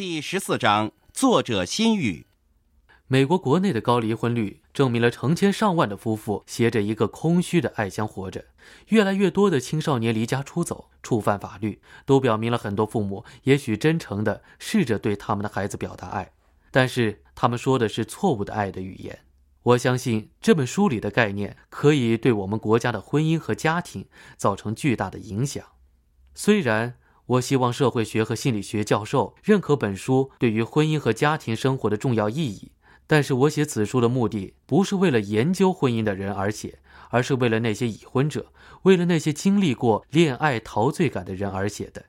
第十四章，作者心语。美国国内的高离婚率证明了成千上万的夫妇携着一个空虚的爱相活着，越来越多的青少年离家出走，触犯法律，都表明了很多父母也许真诚的试着对他们的孩子表达爱，但是他们说的是错误的爱的语言。我相信这本书里的概念可以对我们国家的婚姻和家庭造成巨大的影响，虽然。我希望社会学和心理学教授认可本书对于婚姻和家庭生活的重要意义，但是我写此书的目的不是为了研究婚姻的人而写，而是为了那些已婚者，为了那些经历过恋爱陶醉感的人而写的。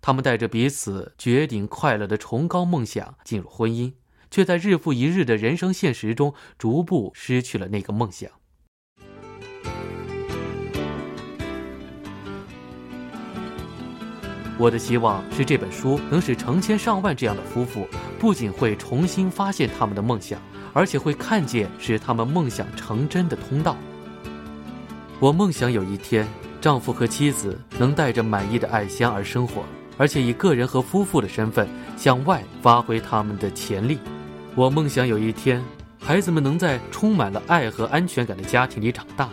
他们带着彼此绝顶快乐的崇高梦想进入婚姻，却在日复一日的人生现实中逐步失去了那个梦想。我的希望是这本书能使成千上万这样的夫妇，不仅会重新发现他们的梦想，而且会看见使他们梦想成真的通道。我梦想有一天，丈夫和妻子能带着满意的爱香而生活，而且以个人和夫妇的身份向外发挥他们的潜力。我梦想有一天，孩子们能在充满了爱和安全感的家庭里长大，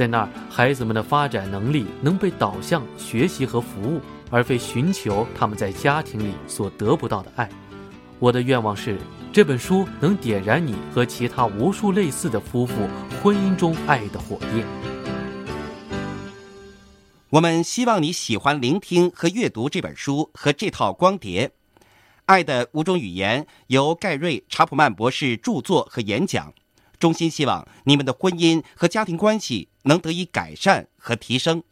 在那儿，孩子们的发展能力能被导向学习和服务。而非寻求他们在家庭里所得不到的爱。我的愿望是，这本书能点燃你和其他无数类似的夫妇婚姻中爱的火焰。我们希望你喜欢聆听和阅读这本书和这套光碟，《爱的五种语言》由盖瑞·查普曼博士著作和演讲，衷心希望你们的婚姻和家庭关系能得以改善和提升。